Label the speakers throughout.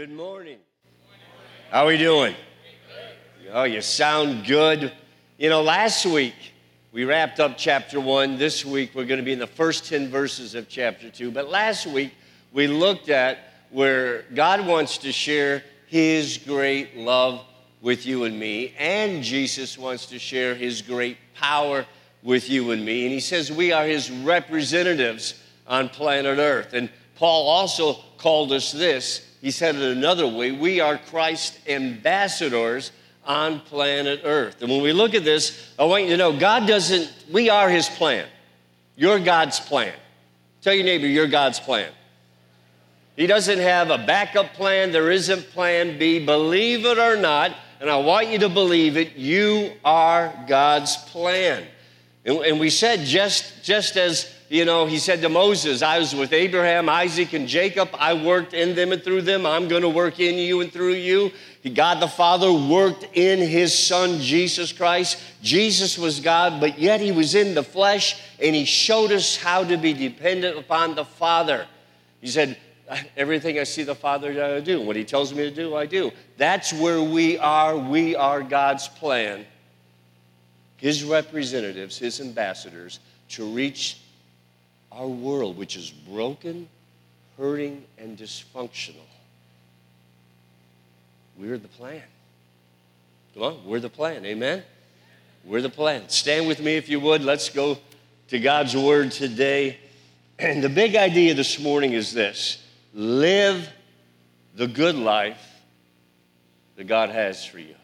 Speaker 1: Good morning. How are we doing? Oh, you sound good. You know, last week we wrapped up chapter one. This week we're going to be in the first 10 verses of chapter two. But last week we looked at where God wants to share his great love with you and me, and Jesus wants to share his great power with you and me. And he says we are his representatives on planet Earth. And Paul also called us this he said it another way we are Christ ambassadors on planet Earth. And when we look at this, I want you to know God doesn't, we are His plan. You're God's plan. Tell your neighbor, you're God's plan. He doesn't have a backup plan, there isn't plan B. Believe it or not, and I want you to believe it, you are God's plan. And, and we said, just, just as you know, he said to Moses, I was with Abraham, Isaac, and Jacob. I worked in them and through them. I'm going to work in you and through you. God the Father worked in his Son, Jesus Christ. Jesus was God, but yet he was in the flesh, and he showed us how to be dependent upon the Father. He said, Everything I see the Father do, what he tells me to do, I do. That's where we are. We are God's plan, his representatives, his ambassadors, to reach our world, which is broken, hurting, and dysfunctional. We're the plan. Come on, we're the plan. Amen? We're the plan. Stand with me if you would. Let's go to God's word today. And the big idea this morning is this live the good life that God has for you.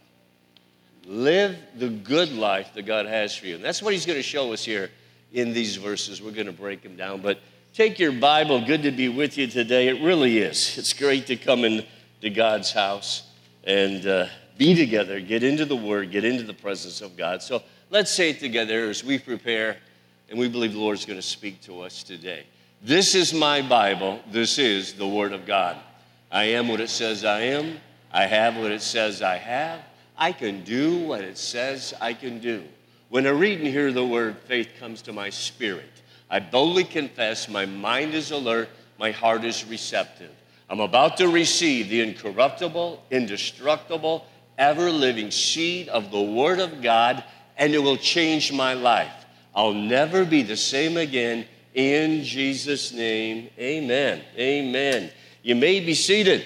Speaker 1: Live the good life that God has for you. And that's what He's going to show us here in these verses. We're going to break them down. But take your Bible. Good to be with you today. It really is. It's great to come into God's house and uh, be together, get into the Word, get into the presence of God. So let's say it together as we prepare, and we believe the Lord's going to speak to us today. This is my Bible. This is the Word of God. I am what it says I am. I have what it says I have. I can do what it says I can do. When I read and hear the word, faith comes to my spirit. I boldly confess, my mind is alert, my heart is receptive. I'm about to receive the incorruptible, indestructible, ever living seed of the Word of God, and it will change my life. I'll never be the same again. In Jesus' name, amen. Amen. You may be seated.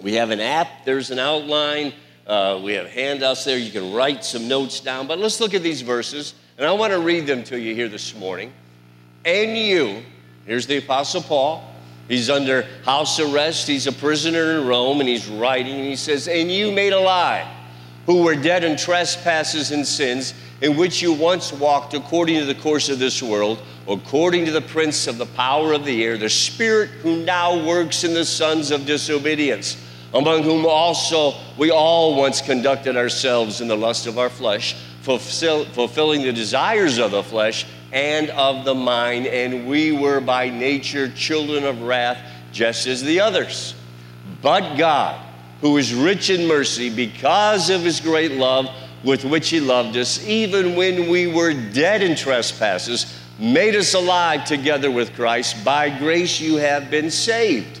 Speaker 1: We have an app, there's an outline. Uh, we have handouts there. You can write some notes down. But let's look at these verses, and I want to read them to you here this morning. And you, here's the Apostle Paul. He's under house arrest. He's a prisoner in Rome, and he's writing, and he says, And you made alive, who were dead in trespasses and sins, in which you once walked according to the course of this world, according to the prince of the power of the air, the spirit who now works in the sons of disobedience among whom also we all once conducted ourselves in the lust of our flesh, fulfill, fulfilling the desires of the flesh and of the mind, and we were by nature children of wrath, just as the others. But God, who is rich in mercy, because of his great love with which he loved us, even when we were dead in trespasses, made us alive together with Christ. By grace you have been saved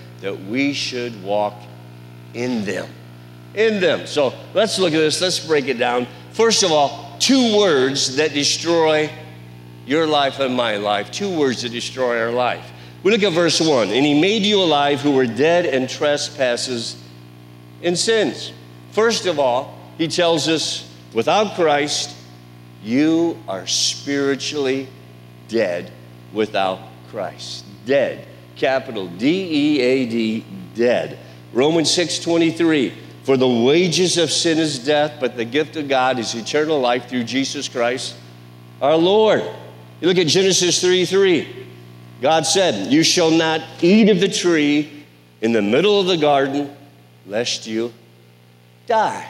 Speaker 1: that we should walk in them. In them. So let's look at this. Let's break it down. First of all, two words that destroy your life and my life. Two words that destroy our life. We look at verse 1 And he made you alive who were dead in trespasses and sins. First of all, he tells us without Christ, you are spiritually dead without Christ. Dead capital D E A D, dead. Romans 6:23, for the wages of sin is death, but the gift of God is eternal life through Jesus Christ our Lord. You look at Genesis 3 3. God said, You shall not eat of the tree in the middle of the garden lest you die.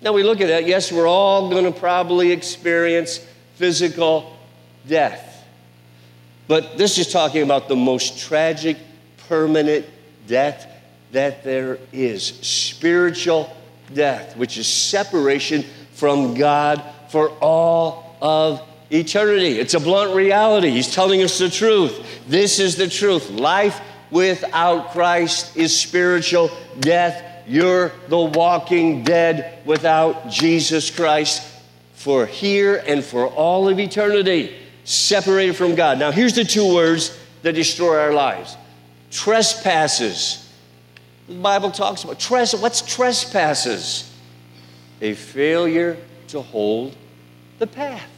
Speaker 1: Now we look at that. Yes, we're all going to probably experience physical death. But this is talking about the most tragic, permanent death that there is spiritual death, which is separation from God for all of eternity. It's a blunt reality. He's telling us the truth. This is the truth. Life without Christ is spiritual death. You're the walking dead without Jesus Christ for here and for all of eternity, separated from God. Now, here's the two words that destroy our lives trespasses. The Bible talks about trespass. What's trespasses? A failure to hold the path.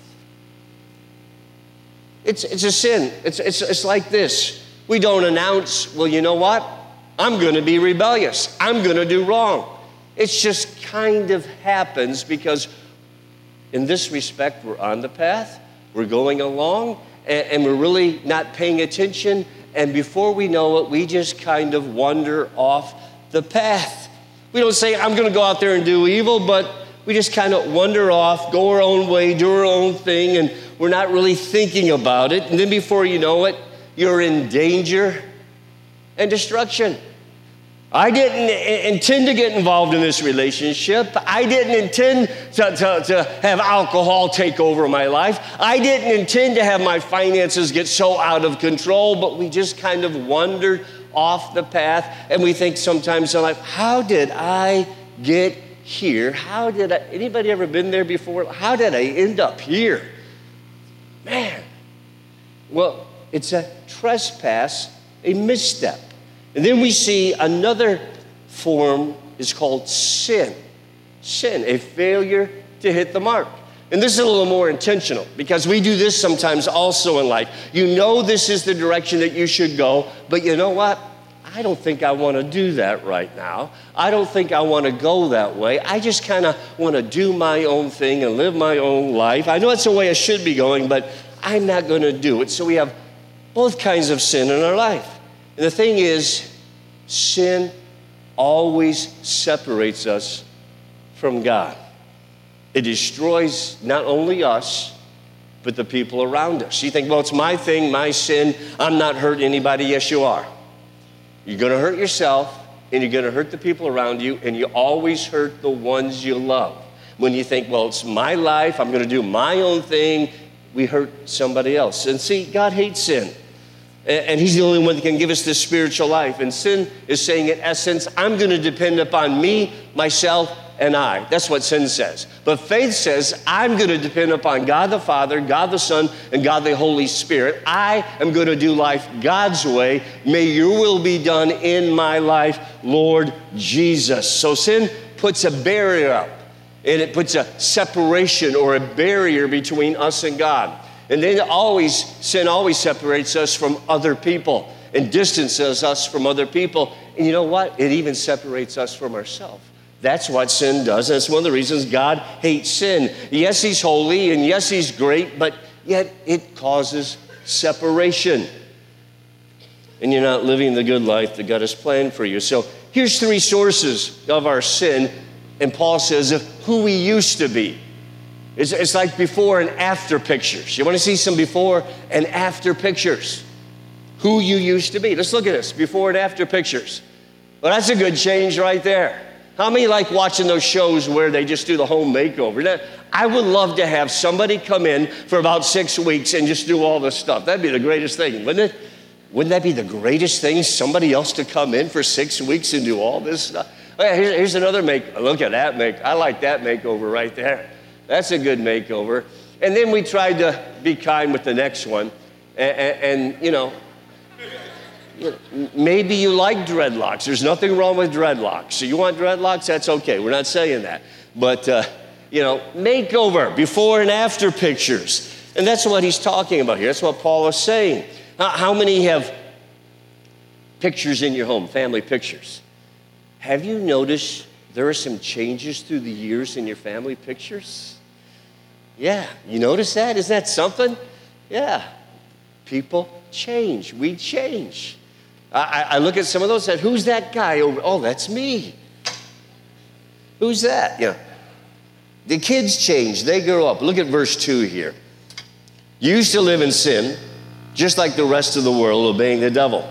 Speaker 1: It's, it's a sin. It's, it's, it's like this. We don't announce, well, you know what? I'm going to be rebellious. I'm going to do wrong. It just kind of happens because, in this respect, we're on the path, we're going along, and, and we're really not paying attention. And before we know it, we just kind of wander off the path. We don't say, I'm going to go out there and do evil, but we just kind of wander off, go our own way, do our own thing, and we're not really thinking about it. And then before you know it, you're in danger and destruction. I didn't intend to get involved in this relationship. I didn't intend to, to, to, have alcohol take over my life. I didn't intend to have my finances get so out of control, but we just kind of wandered off the path. And we think sometimes in life, how did I get here? How did I, anybody ever been there before? How did I end up here? Man. Well, it's a trespass, a misstep. And then we see another form is called sin. Sin, a failure to hit the mark. And this is a little more intentional because we do this sometimes also in life. You know this is the direction that you should go, but you know what? I don't think I want to do that right now. I don't think I want to go that way. I just kind of want to do my own thing and live my own life. I know that's the way I should be going, but I'm not going to do it. So we have both kinds of sin in our life. And the thing is, sin always separates us from God. It destroys not only us, but the people around us. You think, well, it's my thing, my sin. I'm not hurting anybody. Yes, you are. You're going to hurt yourself and you're going to hurt the people around you, and you always hurt the ones you love. When you think, well, it's my life, I'm going to do my own thing, we hurt somebody else. And see, God hates sin. And He's the only one that can give us this spiritual life. And sin is saying, in essence, I'm going to depend upon me, myself, and I. That's what sin says. But faith says, I'm going to depend upon God the Father, God the Son, and God the Holy Spirit. I am going to do life God's way. May your will be done in my life, Lord Jesus. So sin puts a barrier up, and it puts a separation or a barrier between us and God. And then always, sin always separates us from other people and distances us from other people. And you know what? It even separates us from ourselves. That's what sin does. That's one of the reasons God hates sin. Yes, He's holy and yes, He's great, but yet it causes separation. And you're not living the good life that God has planned for you. So here's three sources of our sin. And Paul says of who we used to be. It's, it's like before and after pictures. You want to see some before and after pictures? Who you used to be. Let's look at this before and after pictures. Well, that's a good change right there. How many like watching those shows where they just do the home makeover? I would love to have somebody come in for about six weeks and just do all this stuff. That'd be the greatest thing, wouldn't it? Wouldn't that be the greatest thing? Somebody else to come in for six weeks and do all this stuff. Oh, yeah, here's, here's another make. Look at that make. I like that makeover right there. That's a good makeover. And then we tried to be kind with the next one. And, and, and you know, maybe you like dreadlocks. There's nothing wrong with dreadlocks. So you want dreadlocks? That's okay. We're not saying that. But, uh, you know, makeover, before and after pictures. And that's what he's talking about here. That's what Paul is saying. How many have pictures in your home, family pictures? Have you noticed there are some changes through the years in your family pictures? Yeah, you notice that? Isn't that something? Yeah. People change. We change. I, I look at some of those, and who's that guy? Oh, that's me. Who's that? Yeah. The kids change, they grow up. Look at verse 2 here. You used to live in sin, just like the rest of the world, obeying the devil.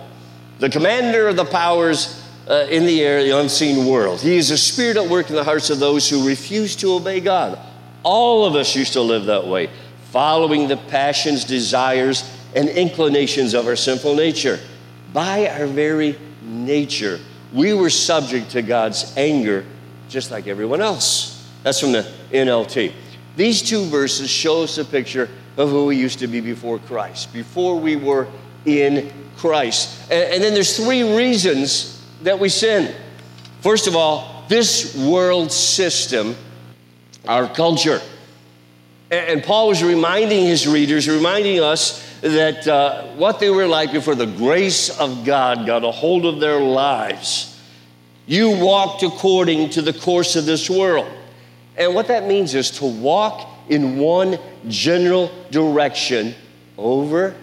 Speaker 1: The commander of the powers uh, in the air, the unseen world. He is a spirit at work in the hearts of those who refuse to obey God. All of us used to live that way, following the passions, desires, and inclinations of our sinful nature. By our very nature, we were subject to God's anger just like everyone else. That's from the NLT. These two verses show us a picture of who we used to be before Christ, before we were in Christ. And, and then there's three reasons that we sin. First of all, this world system, our culture. And, Paul was reminding his readers, reminding us that uh, what they were like before the grace of God got a hold of their lives. You walked according to the course of this world. And what that means is to walk in one general direction over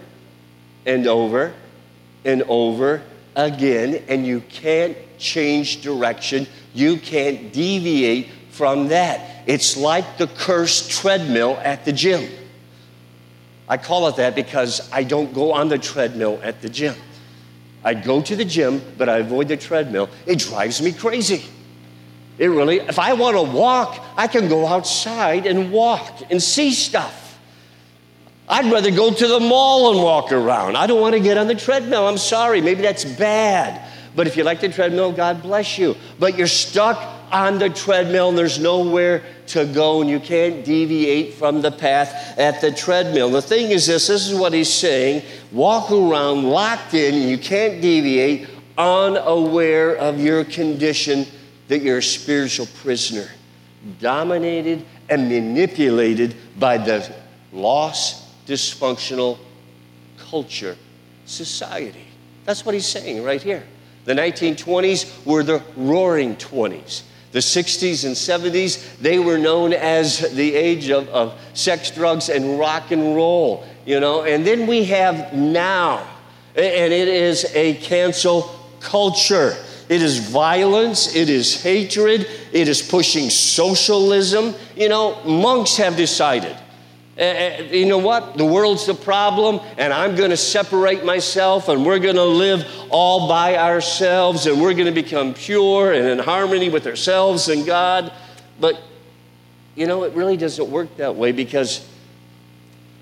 Speaker 1: and over and over again, and you can't change direction. You can't deviate from that. It's like the cursed treadmill at the gym. I call it that because I don't go on the treadmill at the gym. I go to the gym, but I avoid the treadmill. It drives me crazy. It really, if I want to walk, I can go outside and walk and see stuff. I'd rather go to the mall and walk around. I don't want to get on the treadmill. I'm sorry. Maybe that's bad. But if you like the treadmill, God bless you. But you're stuck on the treadmill and there's nowhere to go and you can't deviate from the path at the treadmill. The thing is this this is what he's saying walk around locked in and you can't deviate, unaware of your condition that you're a spiritual prisoner, dominated and manipulated by the lost dysfunctional culture, society. That's what he's saying right here. The 1920s were the roaring 20s. The 60s and 70s, they were known as the age of, of sex, drugs, and rock and roll, you know. And then we have now, and it is a cancel culture. It is violence, it is hatred, it is pushing socialism. You know, monks have decided uh, you know what? The world's the problem, and I'm going to separate myself, and we're going to live all by ourselves, and we're going to become pure and in harmony with ourselves and God. But, you know, it really doesn't work that way because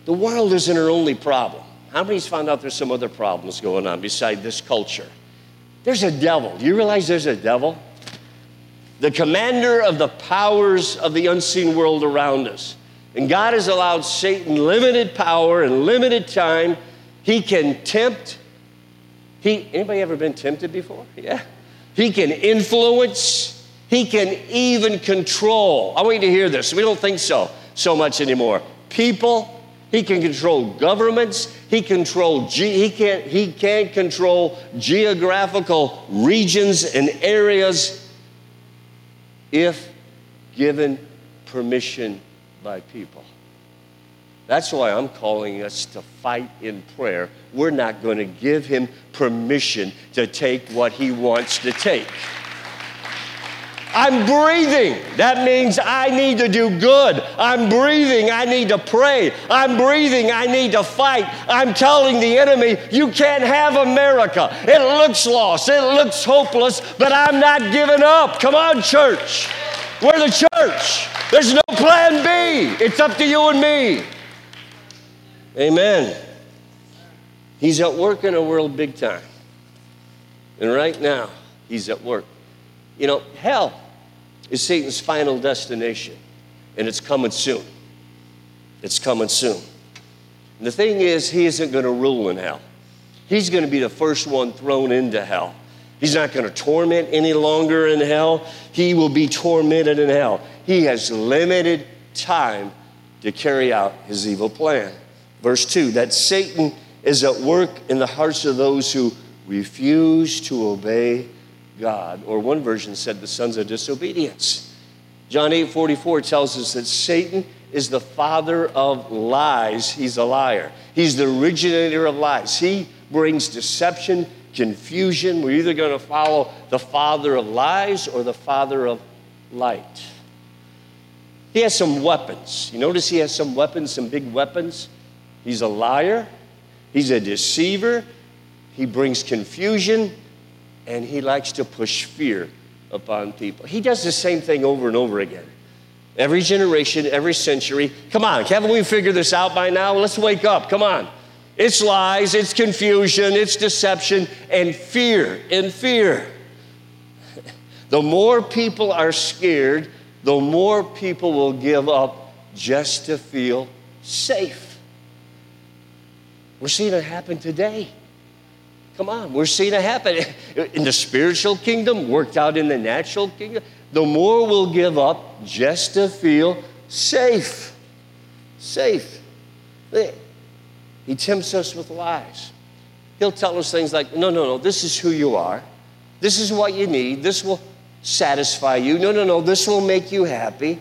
Speaker 1: the world isn't our only problem. How many's found out there's some other problems going on beside this culture? There's a devil. Do you realize there's a devil? The commander of the powers of the unseen world around us. And God has allowed Satan limited power and limited time. He can tempt. He, anybody ever been tempted before? Yeah. He can influence. He can even control. I want you to hear this. We don't think so so much anymore. People. He can control governments. He control. he can he can control geographical regions and areas if given permission by people. That's why I'm calling us to fight in prayer. We're not going to give him permission to take what he wants to take. I'm breathing. That means I need to do good. I'm breathing. I need to pray. I'm breathing. I need to fight. I'm telling the enemy, you can't have America. It looks lost. It looks hopeless, but I'm not giving up. Come on, church. We're the church. There's no plan B. It's up to you and me. Amen. He's at work in a world big time. And right now, he's at work. You know, hell is Satan's final destination, and it's coming soon. It's coming soon. And the thing is, he isn't going to rule in hell. He's going to be the first one thrown into hell. He's not going to torment any longer in hell. He will be tormented in hell. He has limited time to carry out his evil plan. Verse 2 that Satan is at work in the hearts of those who refuse to obey God. Or one version said the sons of disobedience. John 8 44 tells us that Satan is the father of lies. He's a liar, he's the originator of lies. He brings deception confusion. We're either going to follow the father of lies or the father of light. He has some weapons. You notice he has some weapons, some big weapons? He's a liar, he's a deceiver, he brings confusion, and he likes to push fear upon people. He does the same thing over and over again. Every generation, every century. Come on, haven't we figured this out by now? Let's wake up. Come on. It's lies, it's confusion, it's deception, and fear, and fear. The more people are scared, the more people will give up just to feel safe. We're seeing it happen today. Come on, we're seeing it happen in the spiritual kingdom, worked out in the natural kingdom. The more we'll give up just to feel safe. Safe. He tempts us with lies. He'll tell us things like, no, no, no, this is who you are. This is what you need. This will satisfy you. No, no, no, this will make you happy.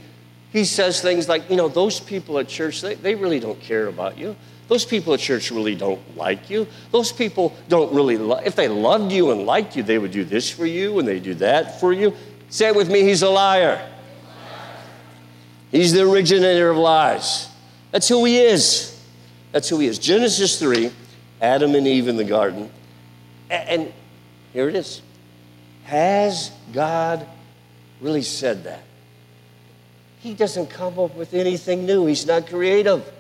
Speaker 1: He says things like, you know, those people at church, they, they really don't care about you. Those people at church really don't like you. Those people don't really, lo- if they loved you and liked you, they would do this for you and they do that for you. Say it with me, he's a liar. He's the originator of lies. That's who he is. That's who he is. Genesis 3, Adam and Eve in the garden. And here it is. Has God really said that? He doesn't come up with anything new, He's not creative.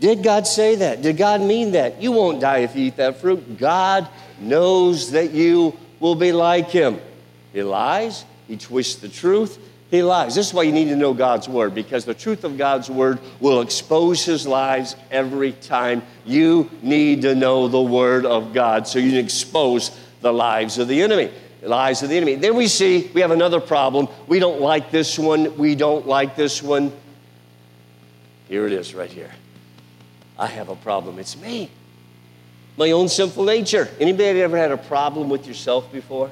Speaker 1: Did God say that? Did God mean that? You won't die if you eat that fruit. God knows that you will be like Him. He lies, He twists the truth, He lies. This is why you need to know God's Word, because the truth of God's Word will expose His lies every time. You need to know the Word of God so you can expose the lives of the enemy. The lies of the enemy. Then we see we have another problem. We don't like this one. We don't like this one. Here it is right here. I have a problem. It's me. My own sinful nature. Anybody ever had a problem with yourself before?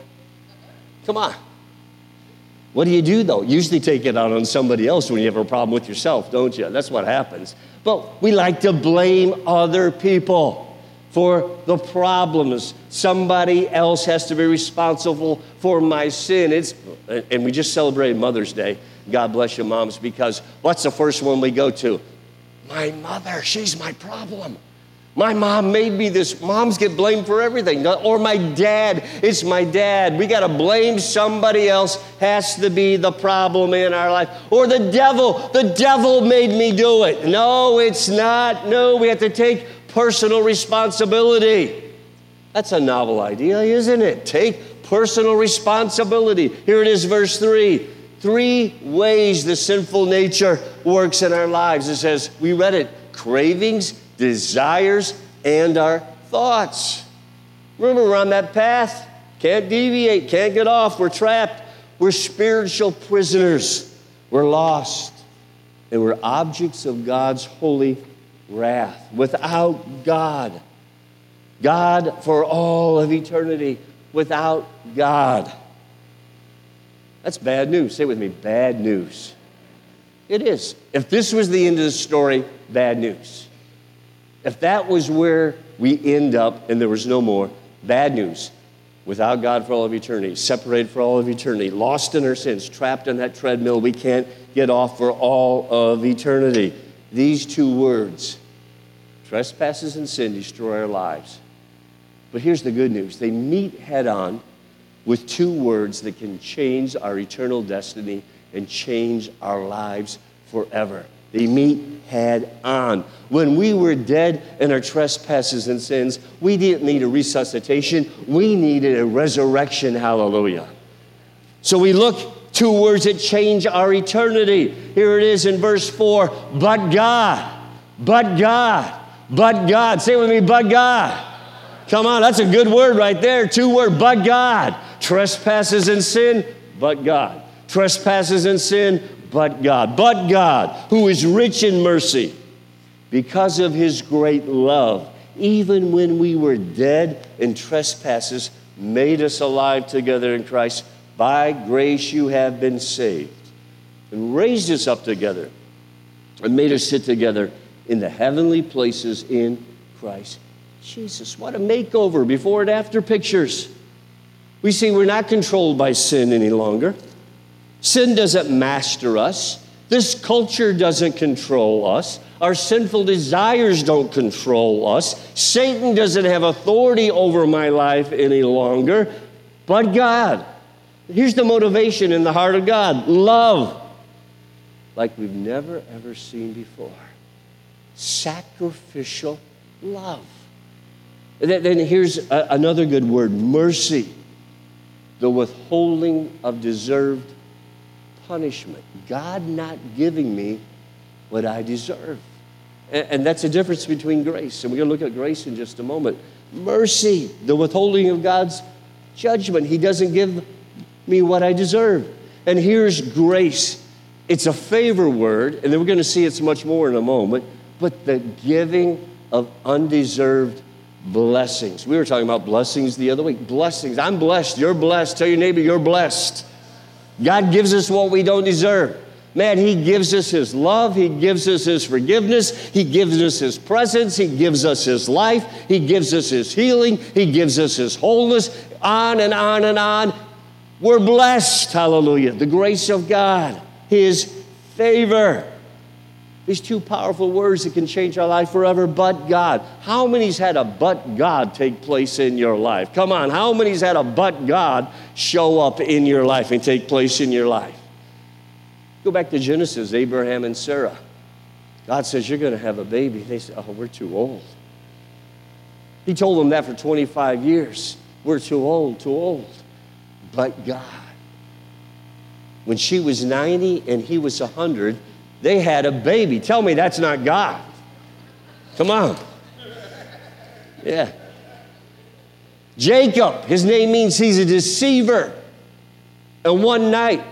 Speaker 1: Come on. What do you do though? Usually take it out on somebody else when you have a problem with yourself, don't you? That's what happens. But we like to blame other people for the problems. Somebody else has to be responsible for my sin. It's, and we just celebrated Mother's Day. God bless you, moms, because what's the first one we go to? My mother, she's my problem. My mom made me this. Moms get blamed for everything. Or my dad, it's my dad. We got to blame somebody else, has to be the problem in our life. Or the devil, the devil made me do it. No, it's not. No, we have to take personal responsibility. That's a novel idea, isn't it? Take personal responsibility. Here it is, verse 3. Three ways the sinful nature works in our lives. It says, we read it cravings, desires, and our thoughts. Remember, we're on that path. Can't deviate, can't get off. We're trapped. We're spiritual prisoners. We're lost. And we're objects of God's holy wrath, without God. God for all of eternity, without God. That's bad news. Say with me bad news. It is. If this was the end of the story, bad news. If that was where we end up and there was no more, bad news. Without God for all of eternity, separated for all of eternity, lost in our sins, trapped on that treadmill we can't get off for all of eternity these two words trespasses and sin destroy our lives. But here's the good news they meet head on with two words that can change our eternal destiny and change our lives forever. They meet head on. When we were dead in our trespasses and sins, we didn't need a resuscitation, we needed a resurrection. Hallelujah. So we look Two words that change our eternity. Here it is in verse 4 but God, but God, but God. Say with me, but God. Come on, that's a good word right there. Two word, but God. Trespasses and sin, but God. Trespasses and sin, but God. But God, who is rich in mercy, because of his great love, even when we were dead in trespasses, made us alive together in Christ by grace you have been saved, and raised us up together, and made us sit together in the heavenly places in Christ Jesus. What a makeover, before and after pictures. We see we're not controlled by sin any longer. Sin doesn't master us. This culture doesn't control us. Our sinful desires don't control us. Satan doesn't have authority over my life any longer, but God. Here's the motivation in the heart of God love, like we've never ever seen before. Sacrificial love. Then here's another good word mercy, the withholding of deserved punishment. God not giving me what I deserve. And that's the difference between grace. And we're going to look at grace in just a moment. Mercy, the withholding of God's judgment. He doesn't give me what I deserve. And here's grace it's a favor word, and then we're going to see it's much more in a moment, but the giving of undeserved blessings. We were talking about blessings the other week. Blessings. I'm blessed. You're blessed. Tell your neighbor you're blessed. God gives us what we don't deserve. Man, He gives us His love. He gives us His forgiveness. He gives us His presence. He gives us His life. He gives us His healing. He gives us His wholeness. On and on and on. We're blessed. Hallelujah. The grace of God, His favor. These two powerful words that can change our life forever, but God. How many's had a but God take place in your life? Come on, how many's had a but God show up in your life and take place in your life? Go back to Genesis, Abraham and Sarah. God says, You're going to have a baby. They say, Oh, we're too old. He told them that for 25 years. We're too old, too old. But God. When she was 90 and he was 100, they had a baby. Tell me that's not God. Come on. Yeah. Jacob, his name means he's a deceiver. And one night,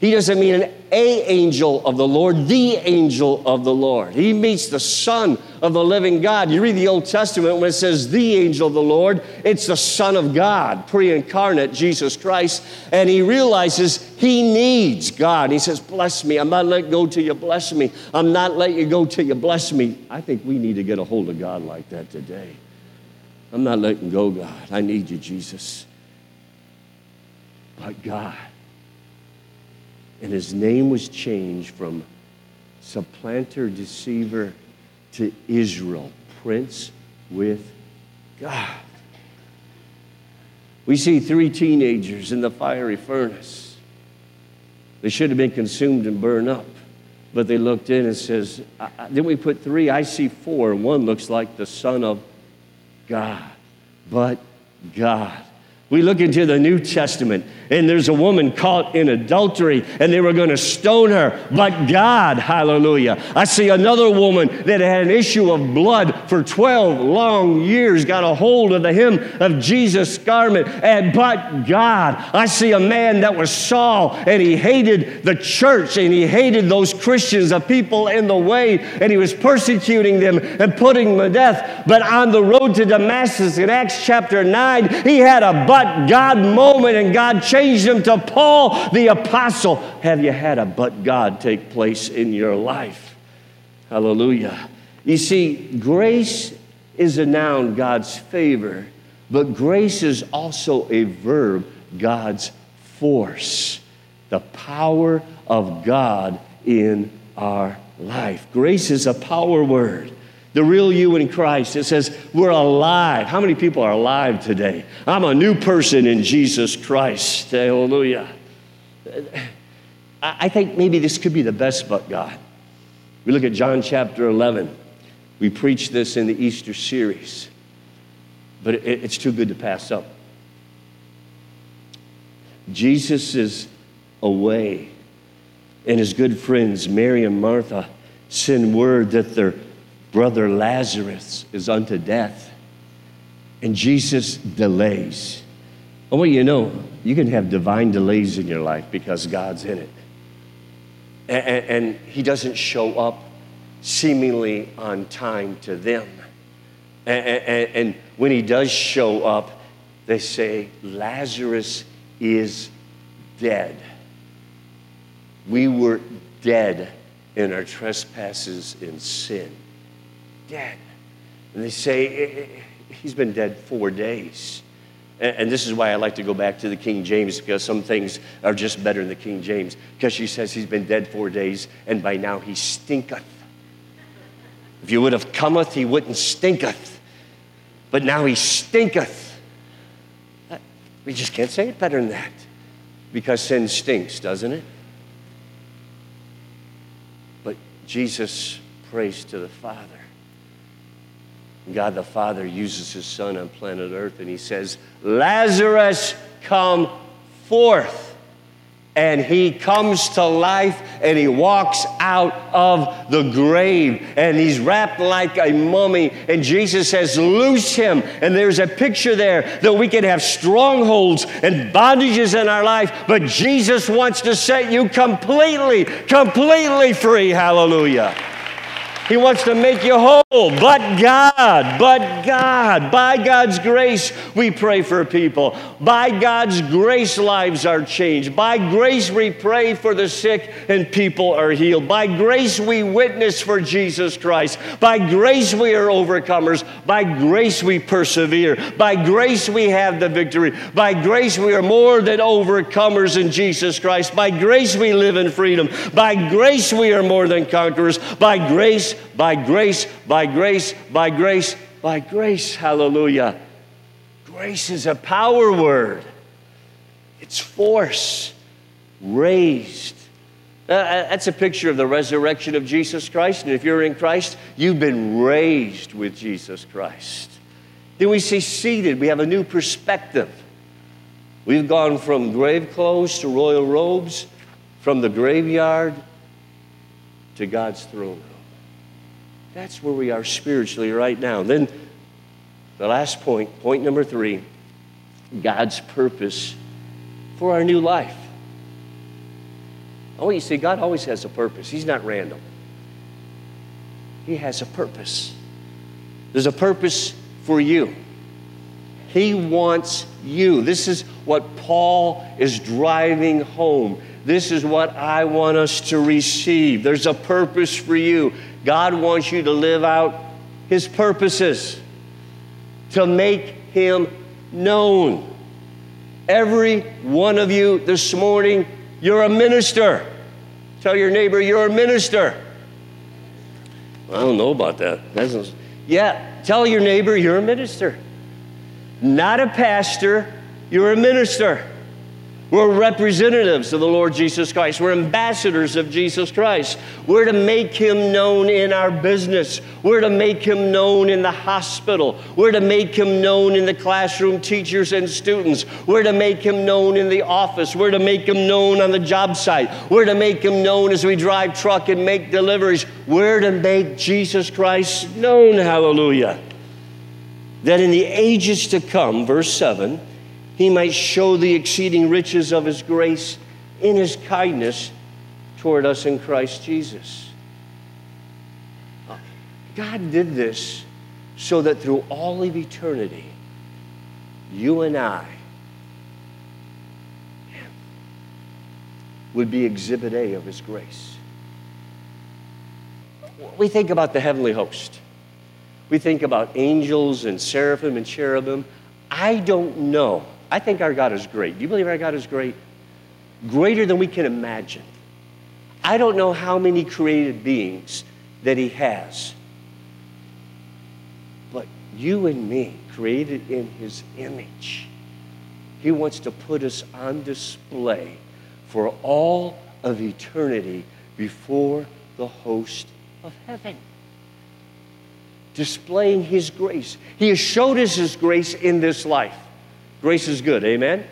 Speaker 1: he doesn't mean an a angel of the Lord, the angel of the Lord. He meets the Son of the living God. You read the Old Testament when it says the angel of the Lord, it's the Son of God, pre incarnate Jesus Christ. And he realizes he needs God. He says, Bless me. I'm not letting go till you bless me. I'm not letting you go till you bless me. I think we need to get a hold of God like that today. I'm not letting go, God. I need you, Jesus. But God, and his name was changed from supplanter, deceiver to Israel, prince with God. We see three teenagers in the fiery furnace. They should have been consumed and burned up. But they looked in and says, didn't we put three? I see four. One looks like the Son of God. But God. We look into the New Testament, and there's a woman caught in adultery, and they were going to stone her. But God, hallelujah. I see another woman that had an issue of blood for 12 long years, got a hold of the hem of Jesus' garment, and but God. I see a man that was Saul, and he hated the church, and he hated those Christians, the people in the way, and he was persecuting them and putting them to death. But on the road to Damascus in Acts chapter 9, he had a but God moment and God changed him to Paul the apostle. Have you had a but God take place in your life? Hallelujah. You see, grace is a noun, God's favor, but grace is also a verb, God's force, the power of God in our life. Grace is a power word the real you in Christ. It says we're alive. How many people are alive today? I'm a new person in Jesus Christ. Hallelujah. I think maybe this could be the best but God. We look at John chapter 11. We preach this in the Easter series, but it's too good to pass up. Jesus is away, and his good friends, Mary and Martha, send word that they're brother Lazarus is unto death. And Jesus delays. I want you to know you can have divine delays in your life because God's in it. And, and, He doesn't show up seemingly on time to them. And, and, and when He does show up, they say, Lazarus is dead. We were dead in our trespasses and sin dead. And they say, eh, eh, eh, he's been dead four days. And, this is why I like to go back to the King James because some things are just better in the King James. Because she says he's been dead four days and by now he stinketh. If you would have cometh, he wouldn't stinketh. But now he stinketh. Uh, we just can't say it better than that because sin stinks, doesn't it? But Jesus prays to the Father. God the Father uses his Son on planet Earth and he says, Lazarus, come forth. And he comes to life and he walks out of the grave and he's wrapped like a mummy. And jesus says loose him. And there's a picture there that we can have strongholds and bondages in our life but jesus wants to set you completely completely free. Hallelujah he wants to make you whole. But God, but God, by God's grace, we pray for people. By God's grace, lives are changed. By grace, we pray for the sick and people are healed. By grace, we witness for Jesus Christ. By grace, we are overcomers. By grace, we persevere. By grace, we have the victory. By grace, we are more than overcomers in Jesus Christ. By grace, we live in freedom. By grace, we are more than conquerors. By grace, by grace, by grace, by grace, by grace. Hallelujah. Grace is a power word, it's force, raised. Uh, uh, that's a picture of the resurrection of Jesus Christ. And if you're in Christ, you've been raised with Jesus Christ. Then we see seated, we have a new perspective. We've gone from grave clothes to royal robes, from the graveyard to God's throne. That's where we are spiritually right now. Then the last point, point number three God's purpose for our new life. Oh, you see, God always has a purpose. He's not random, He has a purpose. There's a purpose for you. He wants you. This is what Paul is driving home. This is what I want us to receive. There's a purpose for you. God wants you to live out His purposes, to make Him known. Every one of you this morning, you're a minister. Tell your neighbor, you're a minister. I don't know about that. That's, yeah, tell your neighbor, you're a minister. Not a pastor, you're a minister. We're representatives of the Lord Jesus Christ. We're ambassadors of Jesus Christ. We're to make him known in our business. We're to make him known in the hospital. We're to make him known in the classroom, teachers and students. We're to make him known in the office. We're to make him known on the job site. We're to make him known as we drive truck and make deliveries. We're to make Jesus Christ known. Hallelujah. That in the ages to come, verse 7, he might show the exceeding riches of his grace in his kindness toward us in Christ Jesus. God did this so that through all of eternity, you and I would be exhibit A of his grace. We think about the heavenly host. We think about angels and seraphim and cherubim. I don't know I think our God is great. Do you believe our God is great? Greater than we can imagine. I don't know how many created beings that He has, but you and me, created in His image, He wants to put us on display for all of eternity before the host of heaven displaying His grace. He has showed us His grace in this life. Grace is good, amen?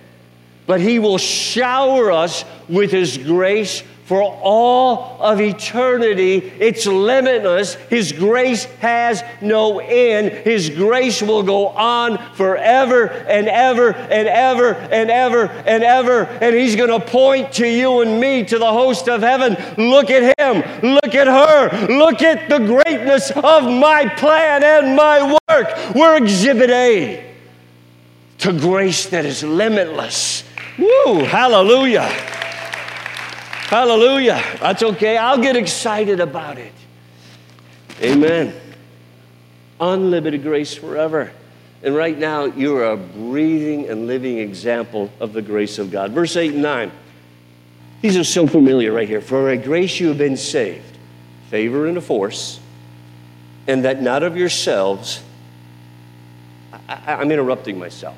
Speaker 1: But He will shower us with His grace for all of eternity. It's limitless. His grace has no end. His grace will go on forever and ever and ever and ever and ever. And He's going to point to you and me, to the host of heaven. Look at Him. Look at her. Look at the greatness of my plan and my work. We're exhibit A to grace that is limitless. Woo, hallelujah. Hallelujah. That's okay. I'll get excited about it. Amen. Unlimited grace forever. And right now, you are a breathing and living example of the grace of God. Verse 8 and 9. These are so familiar right here. For a grace you have been saved, favor and a force, and that not of yourselves. I, am interrupting myself.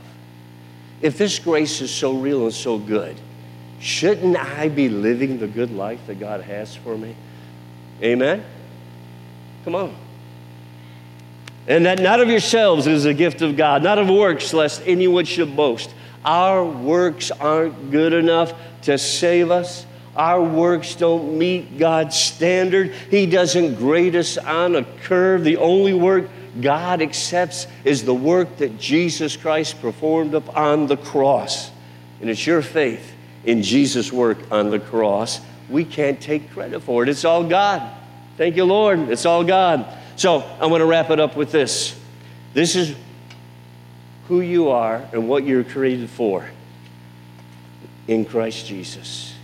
Speaker 1: If this grace is so real and so good, shouldn't I be living the good life that God has for me? Amen? Come on. And that not of yourselves is a gift of God, not of works, lest anyone should boast. Our works aren't good enough to save us. Our works don't meet God's standard. He doesn't grade us on a curve. The only work God accepts is the work that Jesus Christ performed upon the cross. And it's your faith in Jesus' work on the cross. We can't take credit for it. It's all God. Thank you, Lord. It's all God. So I want to wrap it up with this. This is who you are and what you're created for in Christ Jesus.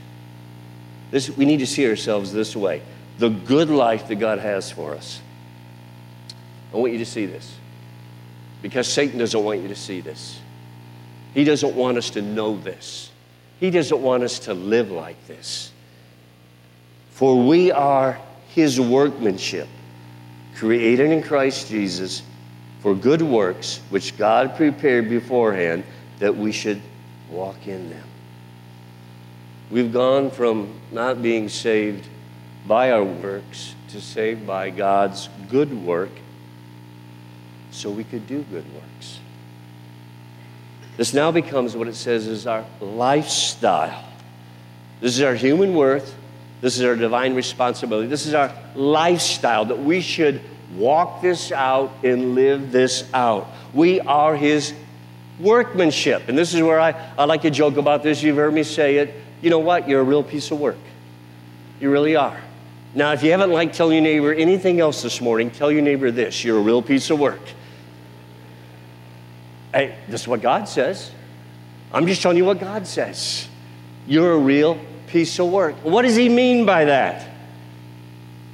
Speaker 1: This, we need to see ourselves this way the good life that God has for us. I want you to see this because Satan doesn't want you to see this. He doesn't want us to know this. He doesn't want us to live like this. For we are his workmanship created in Christ Jesus for good works, which God prepared beforehand that we should walk in them. We've gone from not being saved by our works to saved by God's good work so we could do good works. This now becomes what it says is our lifestyle. This is our human worth. This is our divine responsibility. This is our lifestyle that we should walk this out and live this out. We are His workmanship. And this is where I, I like to joke about this. You've heard me say it. You know what? You're a real piece of work. You really are. Now, if you haven't liked telling your neighbor anything else this morning, tell your neighbor this you're a real piece of work. Hey, this is what God says. I'm just showing you what God says. You're a real piece of work. What does he mean by that?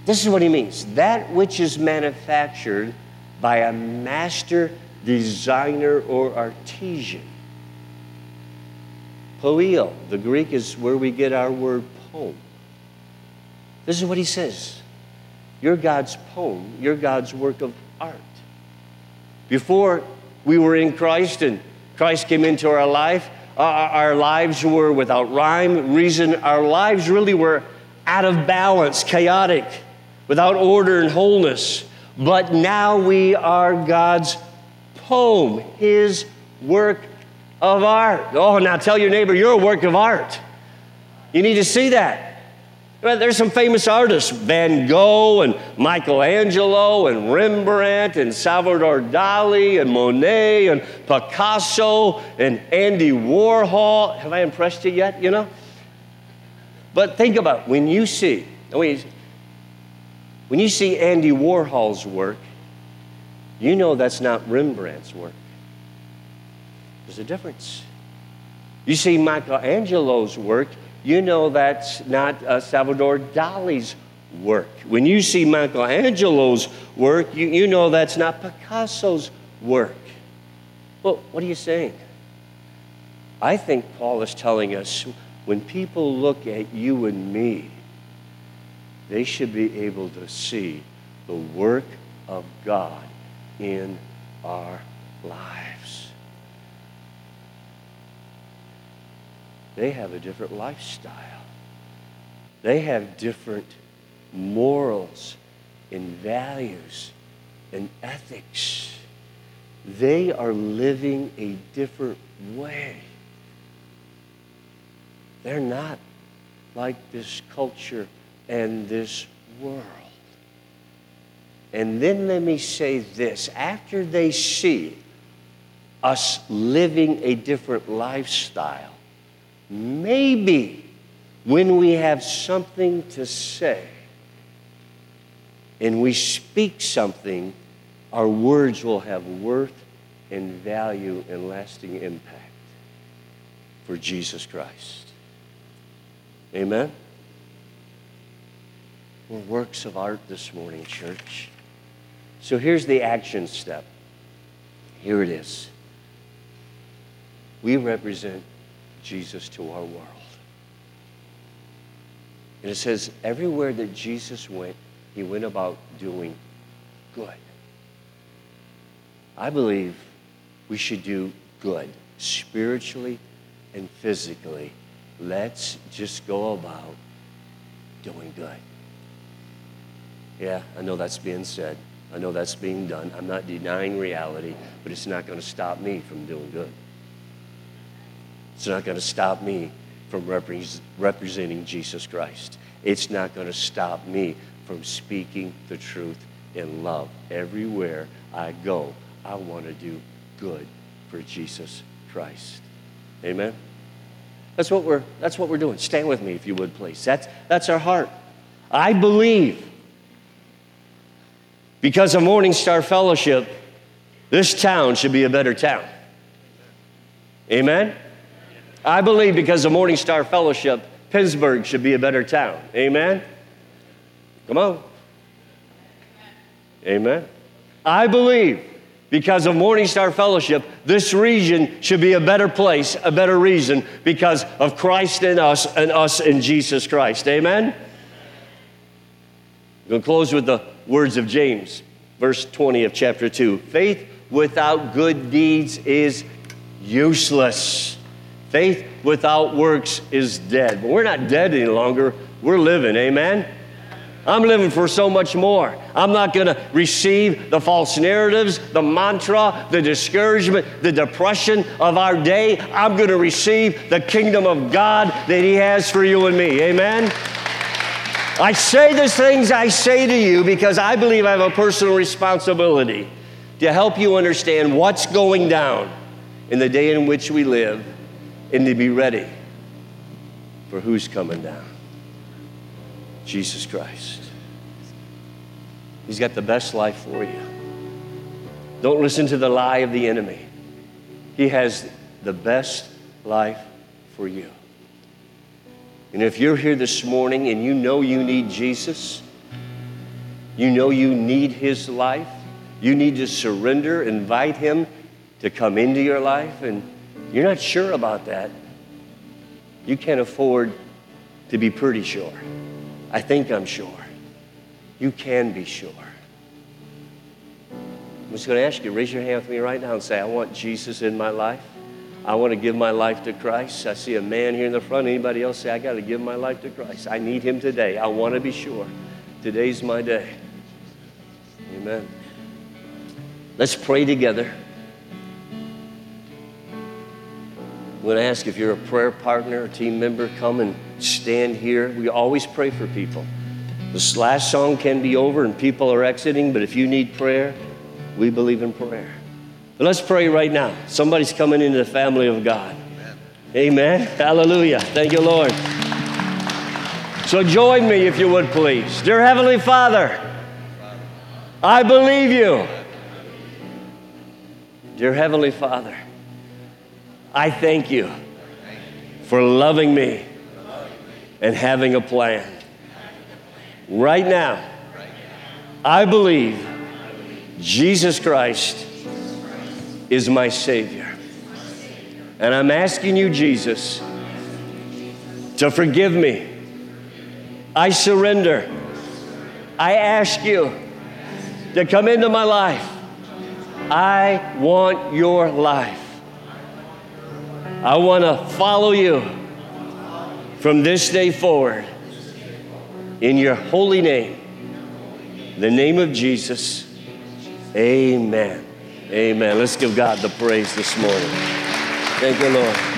Speaker 1: This is what he means that which is manufactured by a master designer or artisan. Poio, the Greek is where we get our word poem. This is what he says You're God's poem, you're God's work of art. Before we were in Christ and Christ came into our life, uh, uh, our lives were without rhyme, reason. Our lives really were out of balance, chaotic, without order and wholeness. But now we are God's poem, His work of art. Oh, now tell your neighbor, you're a work of art. You need to see that. There's some famous artists, Van Gogh and Michelangelo and Rembrandt and Salvador Dali and Monet and Picasso and Andy Warhol. Have I impressed you yet, you know? But think about it. when you see, when you see Andy Warhol's work, you know that's not Rembrandt's work. There's a difference. You see Michelangelo's work, you know that's not uh, Salvador Dali's work. When you see Michelangelo's work, you, you know that's not Picasso's work. Well, what are you saying? I think Paul is telling us when people look at you and me, they should be able to see the work of God in our lives. They have a different lifestyle. They have different morals and values and ethics. They are living a different way. They're not like this culture and this world. And then let me say this after they see us living a different lifestyle, maybe when we have something to say and we speak something, our words will have worth and value and lasting impact for Jesus Christ. Amen? We're works of art this morning, church. So here's the action step. Here it is. We represent Jesus to our world. And it says, everywhere that Jesus went, he went about doing good. I believe we should do good spiritually and physically. Let's just go about doing good. Yeah, I know that's being said. I know that's being done. I'm not denying reality, but it's not going to stop me from doing good. It's not going to stop me from repre- representing Jesus Christ. It's not going to stop me from speaking the truth in love. Everywhere I go, I want to do good for Jesus Christ. Amen. That's what we're that's what we're doing. Stand with me if you would please. That's that's our heart. I believe because of Morning Star Fellowship, this town should be a better town. Amen? I believe because of Morning Star Fellowship, Pittsburgh should be a better town. Amen? Come on. Amen. I believe because of Morning Star Fellowship, this region should be a better place, a better reason because of Christ in us and us in Jesus Christ. Amen? To close with the words of James, verse 20 of chapter 2. Faith without good deeds is useless. Faith without works is dead. But we're not dead any longer, we're living. Amen? I'm living for so much more. I'm not going to receive the false narratives, the mantra, the discouragement, the depression of our day. I'm going to receive the kingdom of God that He has for you and me. Amen? I say the things I say to you because I believe I have a personal responsibility to help you understand what's going down in the day in which we live and to be ready for who's coming down. Jesus Christ. He's got the best life for you. Don't listen to the lie of the enemy. He has the best life for you. And if you're here this morning and you know you need Jesus, you know you need his life, you need to surrender, invite him to come into your life, and you're not sure about that, you can't afford to be pretty sure. I think I'm sure. You can be sure. I'm just going to ask you, raise your hand with me right now and say, I want Jesus in my life. I want to give my life to Christ. I see a man here in the front. Anybody else say, I got to give my life to Christ? I need him today. I want to be sure. Today's my day. Amen. Let's pray together. To ask if you're a prayer partner, a team member, come and stand here. We always pray for people. This last song can be over and people are exiting, but if you need prayer, we believe in prayer. But let's pray right now. Somebody's coming into the family of God. Amen. Amen. Hallelujah. Thank you, Lord. So join me if you would please. Dear Heavenly Father, I believe you. Dear Heavenly Father, I thank you for loving me and having a plan. Right now, I believe Jesus Christ is my Savior. And I'm asking you, Jesus, to forgive me. I surrender. I ask you to come into my life. I want your life. I want to follow you from this day forward in your holy name, the name of Jesus. Amen. Amen. Let's give God the praise this morning. Thank you, Lord.